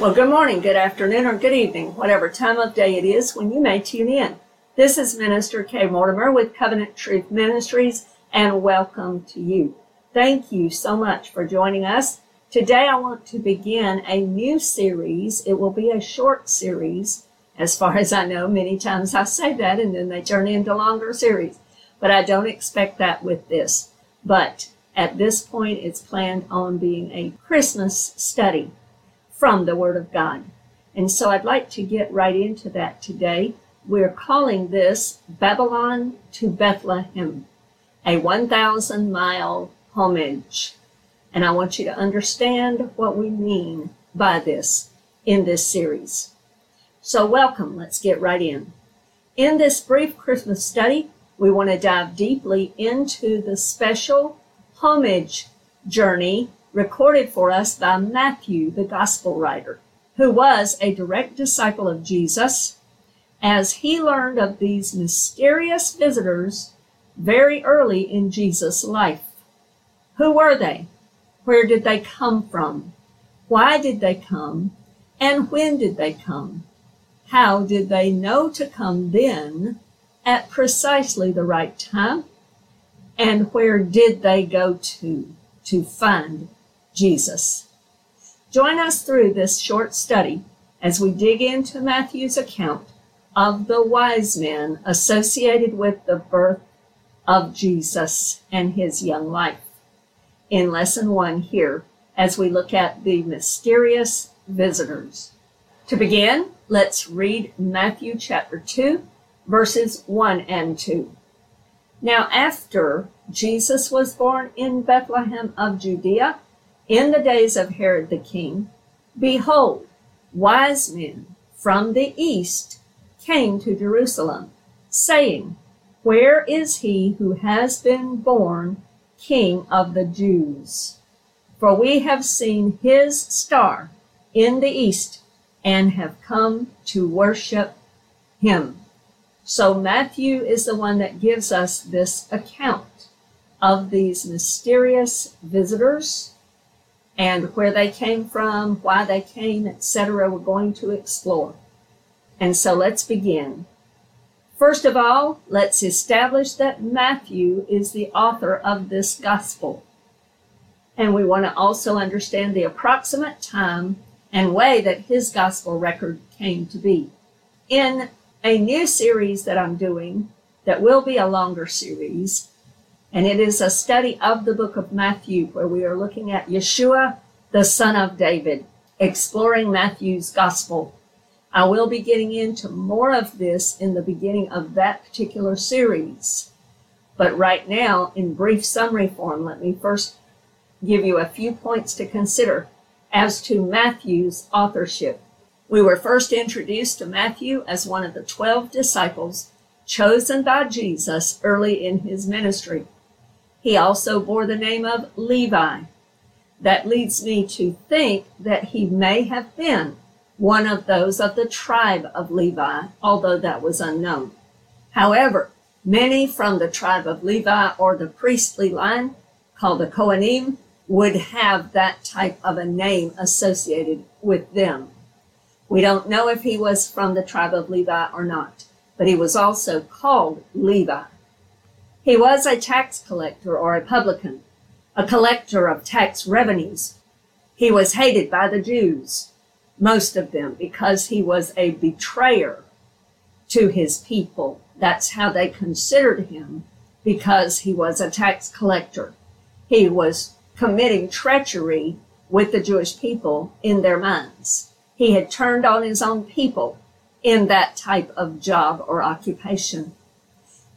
Well, good morning, good afternoon, or good evening, whatever time of day it is when you may tune in. This is Minister Kay Mortimer with Covenant Truth Ministries, and welcome to you. Thank you so much for joining us. Today I want to begin a new series. It will be a short series, as far as I know. Many times I say that and then they turn into longer series, but I don't expect that with this. But at this point, it's planned on being a Christmas study from the Word of God. And so I'd like to get right into that today. We're calling this Babylon to Bethlehem, a 1,000 mile homage. And I want you to understand what we mean by this in this series. So, welcome. Let's get right in. In this brief Christmas study, we want to dive deeply into the special homage journey recorded for us by Matthew, the gospel writer, who was a direct disciple of Jesus, as he learned of these mysterious visitors very early in Jesus' life. Who were they? Where did they come from? Why did they come? And when did they come? How did they know to come then at precisely the right time? And where did they go to to find Jesus. Join us through this short study as we dig into Matthew's account of the wise men associated with the birth of Jesus and his young life. In lesson one here, as we look at the mysterious visitors. To begin, let's read Matthew chapter 2, verses 1 and 2. Now, after Jesus was born in Bethlehem of Judea, in the days of Herod the king, behold, wise men from the east came to Jerusalem, saying, Where is he who has been born King of the Jews? For we have seen his star in the east and have come to worship him. So Matthew is the one that gives us this account of these mysterious visitors and where they came from, why they came, etc. We're going to explore. And so let's begin. First of all, let's establish that Matthew is the author of this gospel. And we want to also understand the approximate time and way that his gospel record came to be. In a new series that I'm doing, that will be a longer series, and it is a study of the book of Matthew where we are looking at Yeshua, the son of David, exploring Matthew's gospel. I will be getting into more of this in the beginning of that particular series. But right now, in brief summary form, let me first give you a few points to consider as to Matthew's authorship. We were first introduced to Matthew as one of the 12 disciples chosen by Jesus early in his ministry. He also bore the name of Levi. That leads me to think that he may have been one of those of the tribe of Levi, although that was unknown. However, many from the tribe of Levi or the priestly line, called the Kohanim, would have that type of a name associated with them. We don't know if he was from the tribe of Levi or not, but he was also called Levi. He was a tax collector or a publican, a collector of tax revenues. He was hated by the Jews, most of them, because he was a betrayer to his people. That's how they considered him because he was a tax collector. He was committing treachery with the Jewish people in their minds. He had turned on his own people in that type of job or occupation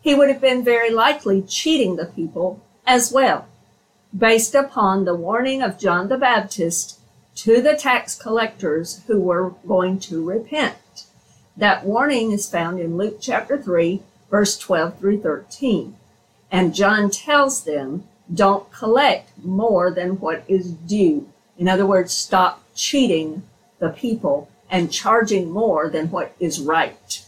he would have been very likely cheating the people as well, based upon the warning of John the Baptist to the tax collectors who were going to repent. That warning is found in Luke chapter 3, verse 12 through 13. And John tells them, don't collect more than what is due. In other words, stop cheating the people and charging more than what is right.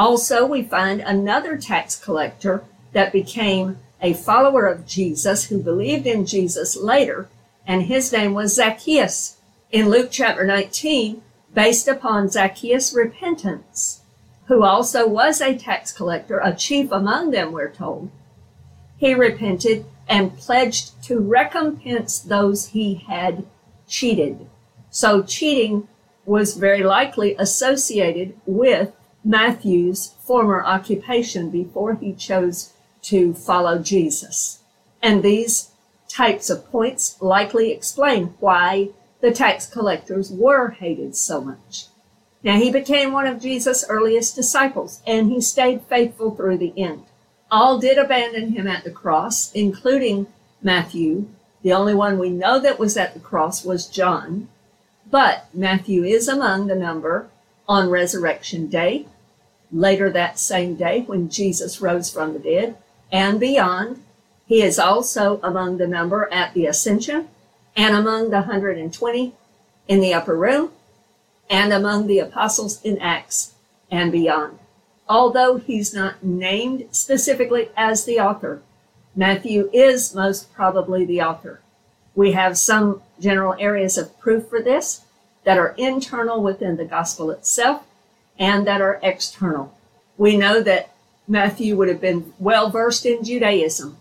Also, we find another tax collector that became a follower of Jesus who believed in Jesus later, and his name was Zacchaeus. In Luke chapter 19, based upon Zacchaeus' repentance, who also was a tax collector, a chief among them, we're told, he repented and pledged to recompense those he had cheated. So cheating was very likely associated with Matthew's former occupation before he chose to follow Jesus. And these types of points likely explain why the tax collectors were hated so much. Now he became one of Jesus' earliest disciples and he stayed faithful through the end. All did abandon him at the cross, including Matthew. The only one we know that was at the cross was John. But Matthew is among the number on resurrection day, later that same day when Jesus rose from the dead, and beyond. He is also among the number at the ascension, and among the 120 in the upper room, and among the apostles in Acts and beyond. Although he's not named specifically as the author, Matthew is most probably the author. We have some general areas of proof for this that are internal within the gospel itself and that are external. We know that Matthew would have been well versed in Judaism,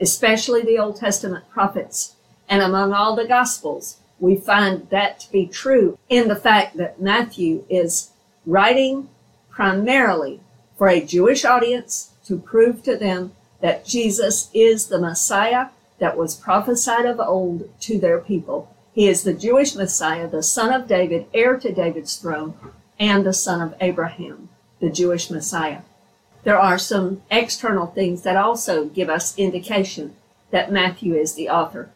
especially the Old Testament prophets. And among all the gospels, we find that to be true in the fact that Matthew is writing primarily for a Jewish audience to prove to them that Jesus is the Messiah that was prophesied of old to their people. He is the Jewish Messiah, the son of David, heir to David's throne, and the son of Abraham, the Jewish Messiah. There are some external things that also give us indication that Matthew is the author.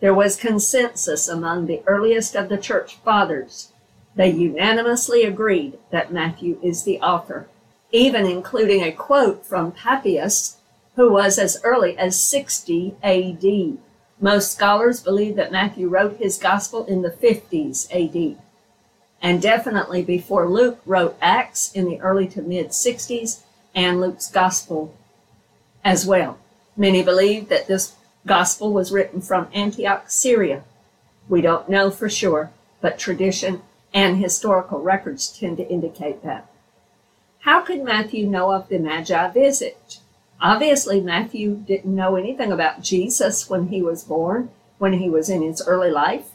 There was consensus among the earliest of the church fathers. They unanimously agreed that Matthew is the author, even including a quote from Papias, who was as early as 60 AD. Most scholars believe that Matthew wrote his gospel in the 50s AD, and definitely before Luke wrote Acts in the early to mid 60s and Luke's gospel as well. Many believe that this gospel was written from Antioch, Syria. We don't know for sure, but tradition and historical records tend to indicate that. How could Matthew know of the Magi visit? Obviously, Matthew didn't know anything about Jesus when he was born, when he was in his early life.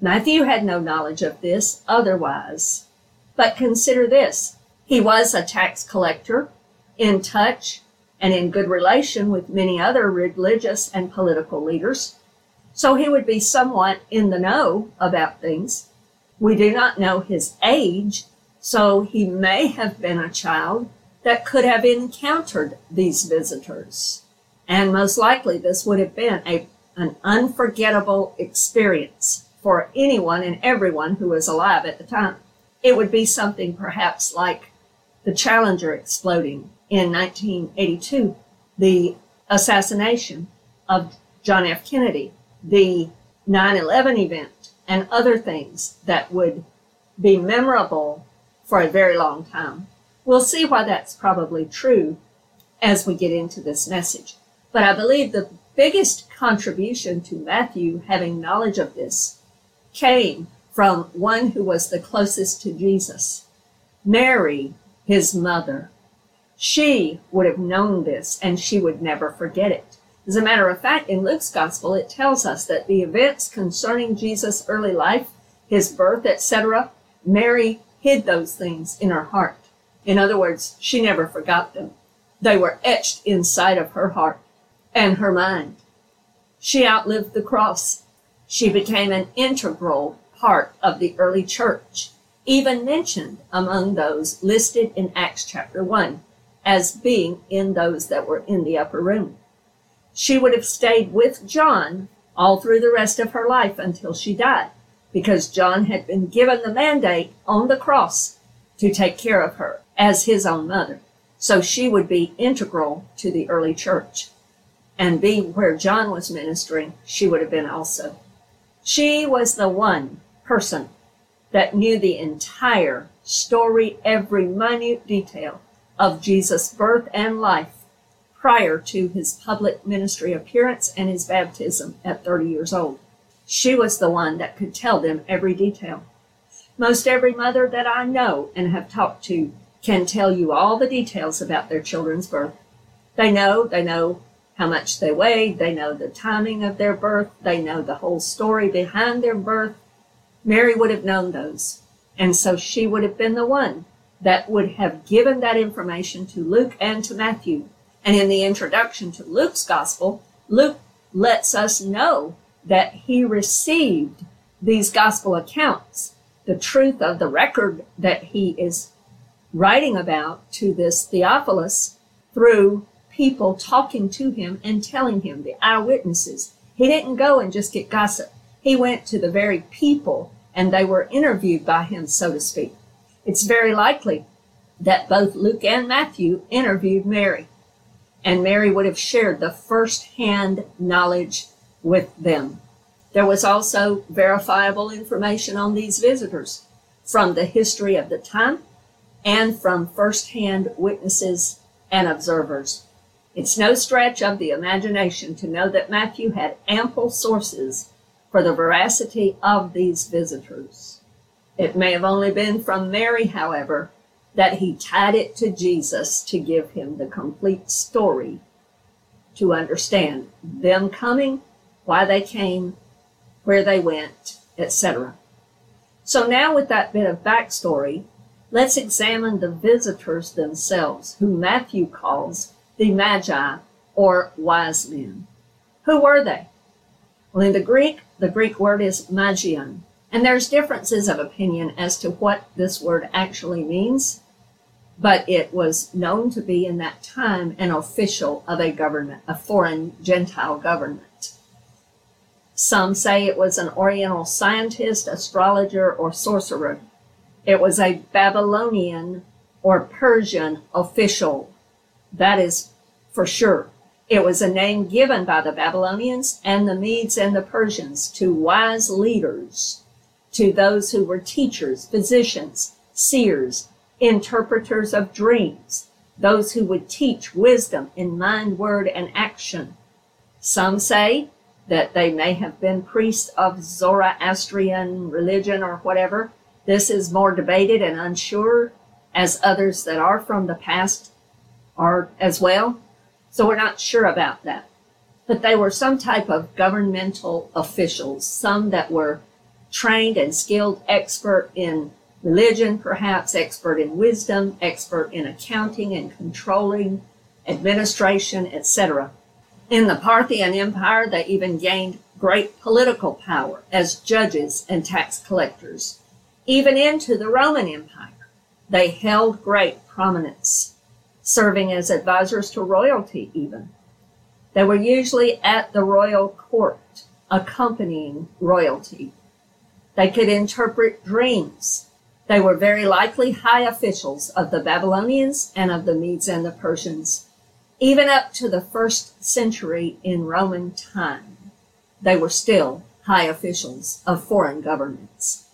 Matthew had no knowledge of this otherwise. But consider this. He was a tax collector, in touch and in good relation with many other religious and political leaders. So he would be somewhat in the know about things. We do not know his age, so he may have been a child that could have encountered these visitors. And most likely, this would have been a, an unforgettable experience for anyone and everyone who was alive at the time. It would be something perhaps like the Challenger exploding in 1982, the assassination of John F. Kennedy, the 9 11 event, and other things that would be memorable for a very long time. We'll see why that's probably true as we get into this message. But I believe the biggest contribution to Matthew having knowledge of this came from one who was the closest to Jesus, Mary, his mother. She would have known this and she would never forget it. As a matter of fact, in Luke's gospel, it tells us that the events concerning Jesus' early life, his birth, etc., Mary hid those things in her heart. In other words, she never forgot them. They were etched inside of her heart and her mind. She outlived the cross. She became an integral part of the early church, even mentioned among those listed in Acts chapter 1 as being in those that were in the upper room. She would have stayed with John all through the rest of her life until she died, because John had been given the mandate on the cross to take care of her as his own mother. So she would be integral to the early church and be where John was ministering, she would have been also. She was the one person that knew the entire story, every minute detail of Jesus' birth and life prior to his public ministry appearance and his baptism at 30 years old. She was the one that could tell them every detail. Most every mother that I know and have talked to can tell you all the details about their children's birth. They know, they know how much they weighed, they know the timing of their birth, they know the whole story behind their birth. Mary would have known those. And so she would have been the one that would have given that information to Luke and to Matthew. And in the introduction to Luke's gospel, Luke lets us know that he received these gospel accounts, the truth of the record that he is writing about to this Theophilus through people talking to him and telling him, the eyewitnesses. He didn't go and just get gossip. He went to the very people and they were interviewed by him, so to speak. It's very likely that both Luke and Matthew interviewed Mary, and Mary would have shared the first hand knowledge with them. There was also verifiable information on these visitors from the history of the time and from first hand witnesses and observers. It's no stretch of the imagination to know that Matthew had ample sources for the veracity of these visitors. It may have only been from Mary, however, that he tied it to Jesus to give him the complete story to understand them coming, why they came, where they went, etc. So now with that bit of backstory, let's examine the visitors themselves, who Matthew calls the Magi or wise men. Who were they? Well, in the Greek, the Greek word is magion, and there's differences of opinion as to what this word actually means, but it was known to be in that time an official of a government, a foreign Gentile government. Some say it was an Oriental scientist, astrologer, or sorcerer. It was a Babylonian or Persian official. That is for sure. It was a name given by the Babylonians and the Medes and the Persians to wise leaders, to those who were teachers, physicians, seers, interpreters of dreams, those who would teach wisdom in mind, word, and action. Some say that they may have been priests of Zoroastrian religion or whatever. This is more debated and unsure, as others that are from the past are as well. So we're not sure about that. But they were some type of governmental officials, some that were trained and skilled, expert in religion, perhaps expert in wisdom, expert in accounting and controlling, administration, etc. In the Parthian Empire, they even gained great political power as judges and tax collectors. Even into the Roman Empire, they held great prominence serving as advisors to royalty even. They were usually at the royal court, accompanying royalty. They could interpret dreams. They were very likely high officials of the Babylonians and of the Medes and the Persians, even up to the first century in Roman time. They were still high officials of foreign governments.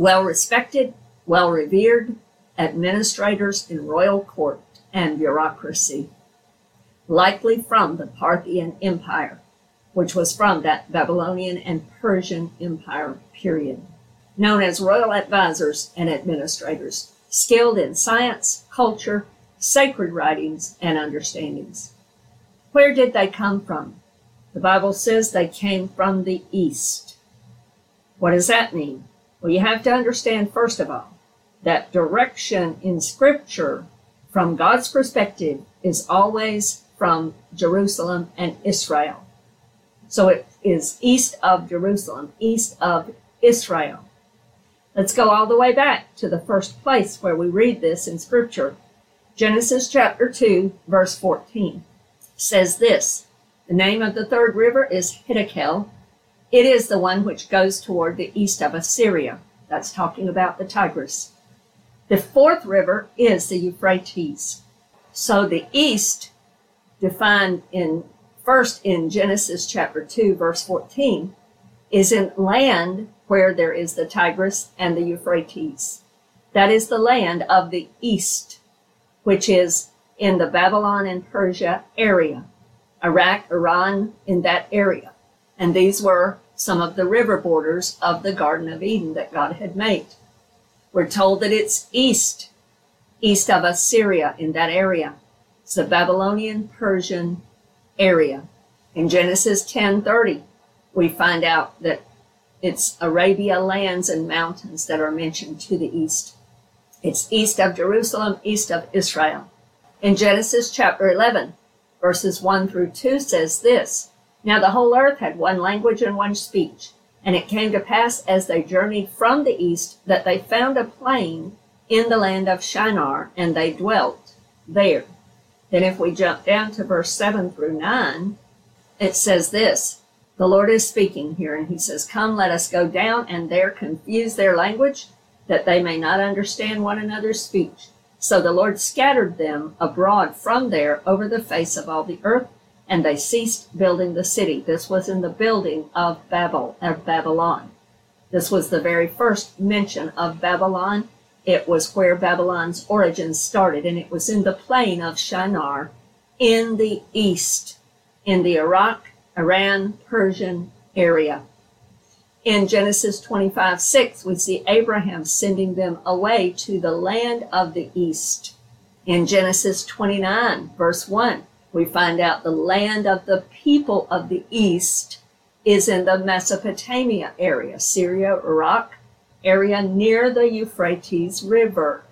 Well respected, well revered, administrators in royal court and bureaucracy, likely from the Parthian Empire, which was from that Babylonian and Persian Empire period, known as royal advisors and administrators, skilled in science, culture, sacred writings, and understandings. Where did they come from? The Bible says they came from the east. What does that mean? Well, you have to understand, first of all, that direction in Scripture from God's perspective is always from Jerusalem and Israel. So it is east of Jerusalem, east of Israel. Let's go all the way back to the first place where we read this in scripture. Genesis chapter 2, verse 14 says this The name of the third river is Hiddekel. It is the one which goes toward the east of Assyria. That's talking about the Tigris. The fourth river is the Euphrates. So the east, defined in first in Genesis chapter 2, verse 14, is in land where there is the Tigris and the Euphrates. That is the land of the east, which is in the Babylon and Persia area, Iraq, Iran, in that area. And these were some of the river borders of the Garden of Eden that God had made. We're told that it's east, east of Assyria in that area. It's the Babylonian Persian area. In Genesis 10:30, we find out that it's Arabia lands and mountains that are mentioned to the east. It's east of Jerusalem, east of Israel. In Genesis chapter 11, verses 1 through 2 says this Now the whole earth had one language and one speech. And it came to pass as they journeyed from the east that they found a plain in the land of Shinar, and they dwelt there. Then, if we jump down to verse 7 through 9, it says this The Lord is speaking here, and he says, Come, let us go down and there confuse their language, that they may not understand one another's speech. So the Lord scattered them abroad from there over the face of all the earth and they ceased building the city. This was in the building of Babel, of Babylon. This was the very first mention of Babylon. It was where Babylon's origins started, and it was in the plain of Shinar in the east, in the Iraq, Iran, Persian area. In Genesis 25 6, we see Abraham sending them away to the land of the east. In Genesis 29, verse 1, we find out the land of the people of the east is in the Mesopotamia area, Syria, Iraq area near the Euphrates River.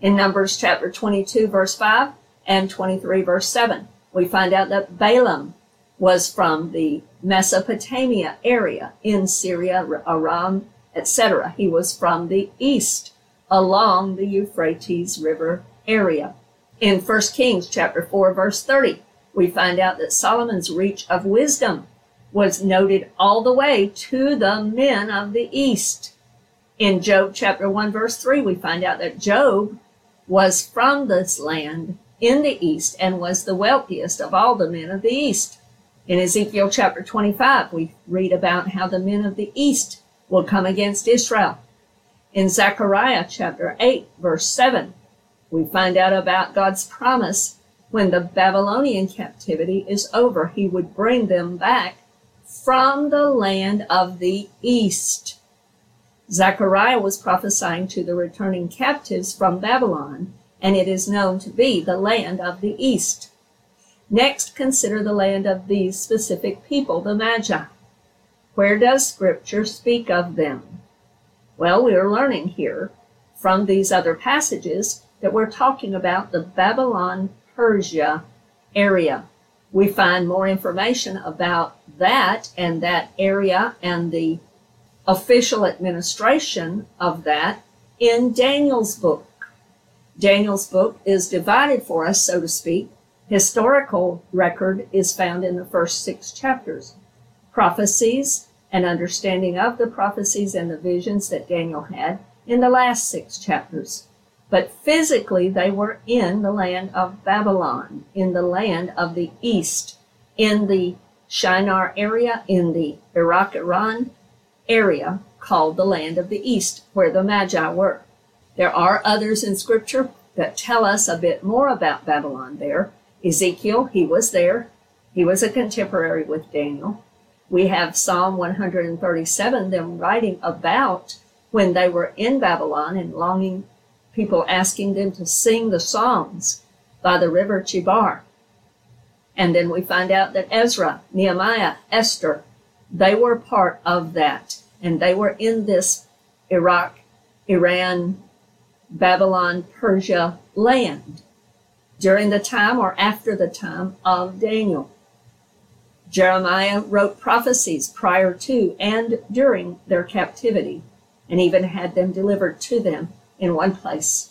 In Numbers chapter 22, verse 5 and 23, verse 7, we find out that Balaam was from the Mesopotamia area in Syria, Aram, etc. He was from the east along the Euphrates River area. In 1 Kings chapter 4 verse 30, we find out that Solomon's reach of wisdom was noted all the way to the men of the east. In Job chapter 1 verse 3, we find out that Job was from this land in the east and was the wealthiest of all the men of the east. In Ezekiel chapter 25, we read about how the men of the east will come against Israel. In Zechariah chapter 8 verse 7, we find out about God's promise when the Babylonian captivity is over, he would bring them back from the land of the east. Zechariah was prophesying to the returning captives from Babylon, and it is known to be the land of the east. Next, consider the land of these specific people, the Magi. Where does Scripture speak of them? Well, we are learning here from these other passages that we're talking about the Babylon Persia area. We find more information about that and that area and the official administration of that in Daniel's book. Daniel's book is divided for us, so to speak. Historical record is found in the first six chapters. Prophecies and understanding of the prophecies and the visions that Daniel had in the last six chapters. But physically, they were in the land of Babylon, in the land of the east, in the Shinar area, in the Iraq Iran area called the land of the east, where the Magi were. There are others in scripture that tell us a bit more about Babylon there. Ezekiel, he was there. He was a contemporary with Daniel. We have Psalm 137, them writing about when they were in Babylon and longing people asking them to sing the songs by the river Chebar. And then we find out that Ezra, Nehemiah, Esther, they were part of that. And they were in this Iraq, Iran, Babylon, Persia land during the time or after the time of Daniel. Jeremiah wrote prophecies prior to and during their captivity and even had them delivered to them in one place.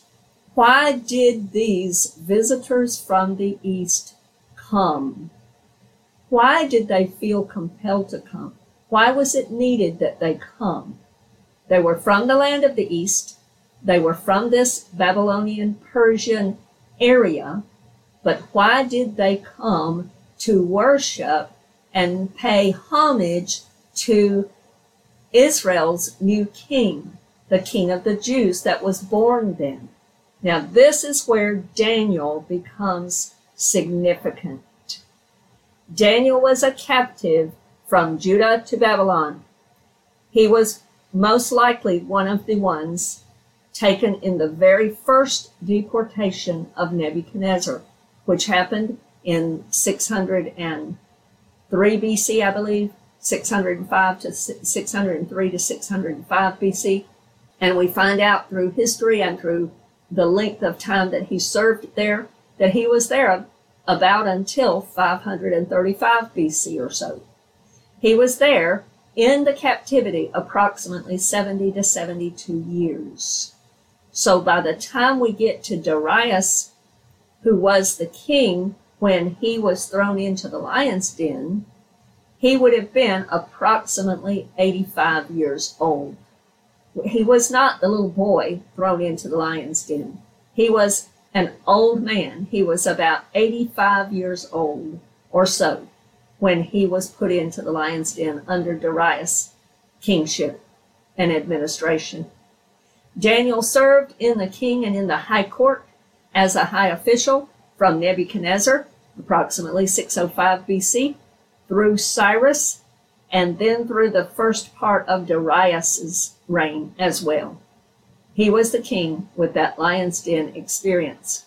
Why did these visitors from the East come? Why did they feel compelled to come? Why was it needed that they come? They were from the land of the East. They were from this Babylonian Persian area. But why did they come to worship and pay homage to Israel's new king? The king of the Jews that was born then. Now, this is where Daniel becomes significant. Daniel was a captive from Judah to Babylon. He was most likely one of the ones taken in the very first deportation of Nebuchadnezzar, which happened in 603 BC, I believe, 605 to 603 to 605 BC. And we find out through history and through the length of time that he served there that he was there about until 535 BC or so. He was there in the captivity approximately 70 to 72 years. So by the time we get to Darius, who was the king when he was thrown into the lion's den, he would have been approximately 85 years old. He was not the little boy thrown into the lion's den. He was an old man. He was about 85 years old or so when he was put into the lion's den under Darius' kingship and administration. Daniel served in the king and in the high court as a high official from Nebuchadnezzar, approximately 605 BC, through Cyrus, and then through the first part of Darius's reign as well. He was the king with that lion's den experience.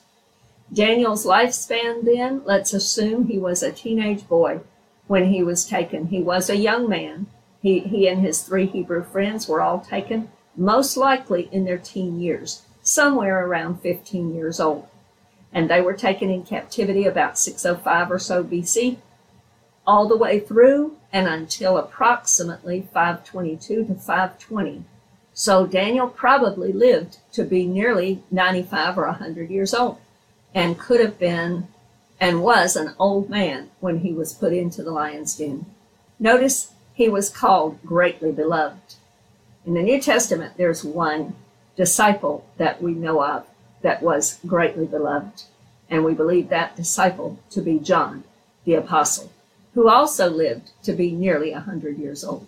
Daniel's lifespan then, let's assume he was a teenage boy when he was taken. He was a young man. He, he and his three Hebrew friends were all taken, most likely in their teen years, somewhere around 15 years old. And they were taken in captivity about 605 or so BC, all the way through and until approximately 522 to 520. So Daniel probably lived to be nearly 95 or 100 years old and could have been and was an old man when he was put into the lion's den. Notice he was called greatly beloved. In the New Testament, there's one disciple that we know of that was greatly beloved, and we believe that disciple to be John, the apostle, who also lived to be nearly a hundred years old.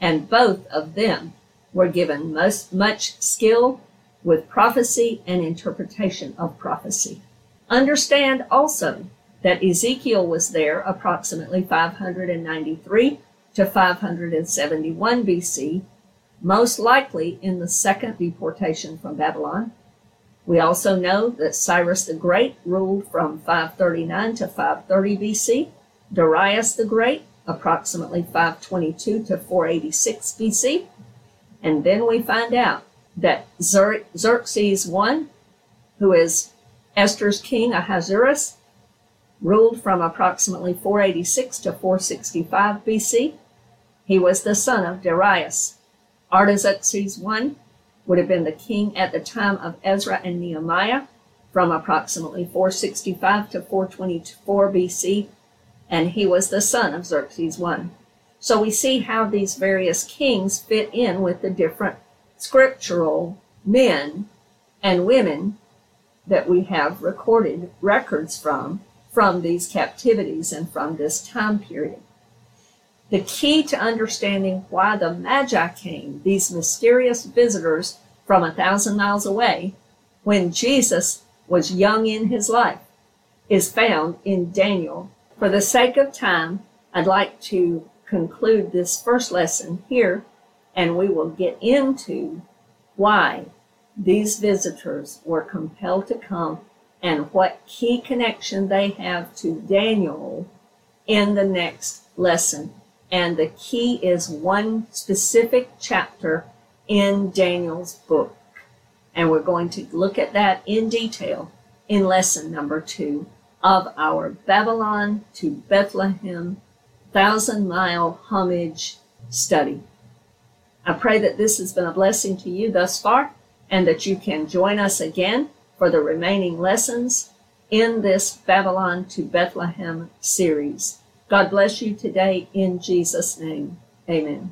And both of them were given most, much skill with prophecy and interpretation of prophecy. Understand also that Ezekiel was there approximately 593 to 571 BC, most likely in the second deportation from Babylon. We also know that Cyrus the Great ruled from 539 to 530 BC, Darius the Great approximately 522 to 486 BC, and then we find out that Xerxes I, who is Esther's king Ahasuerus ruled from approximately 486 to 465 BC. He was the son of Darius. Artaxerxes I would have been the king at the time of Ezra and Nehemiah from approximately 465 to 424 BC, and he was the son of Xerxes I. So we see how these various kings fit in with the different scriptural men and women that we have recorded records from, from these captivities and from this time period. The key to understanding why the Magi came, these mysterious visitors from a thousand miles away, when Jesus was young in his life, is found in Daniel. For the sake of time, I'd like to conclude this first lesson here, and we will get into why these visitors were compelled to come and what key connection they have to Daniel in the next lesson. And the key is one specific chapter in Daniel's book. And we're going to look at that in detail in lesson number two of our Babylon to Bethlehem thousand mile homage study. I pray that this has been a blessing to you thus far and that you can join us again for the remaining lessons in this Babylon to Bethlehem series. God bless you today in Jesus' name. Amen.